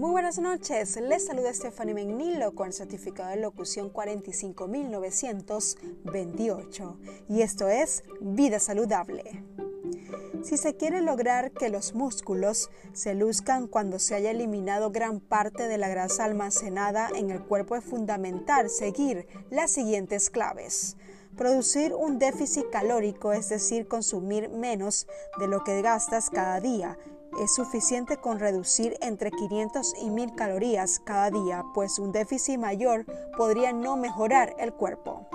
Muy buenas noches, les saluda Stephanie Menilo con el certificado de locución 45928 y esto es Vida Saludable. Si se quiere lograr que los músculos se luzcan cuando se haya eliminado gran parte de la grasa almacenada en el cuerpo es fundamental seguir las siguientes claves. Producir un déficit calórico, es decir, consumir menos de lo que gastas cada día. Es suficiente con reducir entre 500 y 1000 calorías cada día, pues un déficit mayor podría no mejorar el cuerpo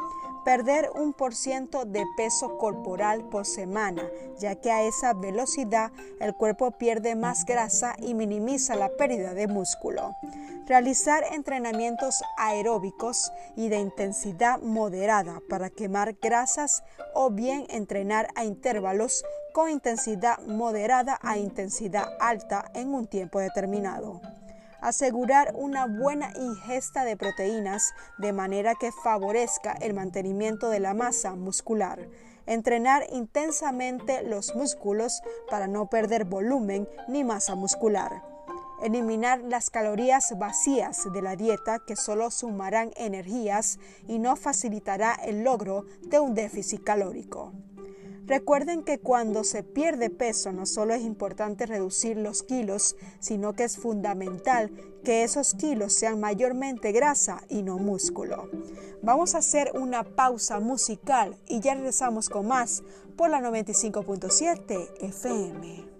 perder un por ciento de peso corporal por semana, ya que a esa velocidad el cuerpo pierde más grasa y minimiza la pérdida de músculo. Realizar entrenamientos aeróbicos y de intensidad moderada para quemar grasas o bien entrenar a intervalos con intensidad moderada a intensidad alta en un tiempo determinado. Asegurar una buena ingesta de proteínas de manera que favorezca el mantenimiento de la masa muscular, entrenar intensamente los músculos para no perder volumen ni masa muscular, eliminar las calorías vacías de la dieta que solo sumarán energías y no facilitará el logro de un déficit calórico. Recuerden que cuando se pierde peso no solo es importante reducir los kilos, sino que es fundamental que esos kilos sean mayormente grasa y no músculo. Vamos a hacer una pausa musical y ya regresamos con más por la 95.7 FM.